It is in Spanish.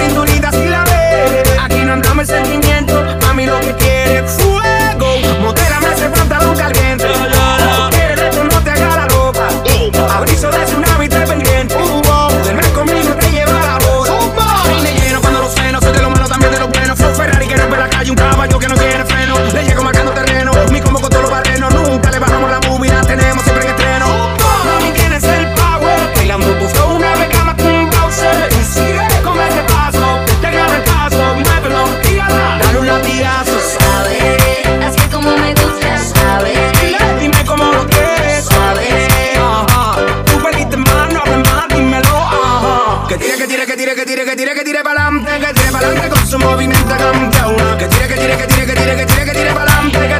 cinturita si la ve. Aquí no andamos en sentimiento, mí lo que quiere es fuego. Modérame ese pantalón caliente. Quiere esto no te haga la ropa. Abrizo de tsunami te pendiente. Duerme conmigo te lleva la hora. Ahí lleno cuando los frenos. Soy de lo malo también de lo bueno. Fue Ferrari que rompe la calle, un caballo que no tiene freno. Le llego más che tira, che tira pa'lante, che tira pa'lante con suo movimento campiona. Che tira, che tira, che tira, che tira, che tira, che tira pa'lante, che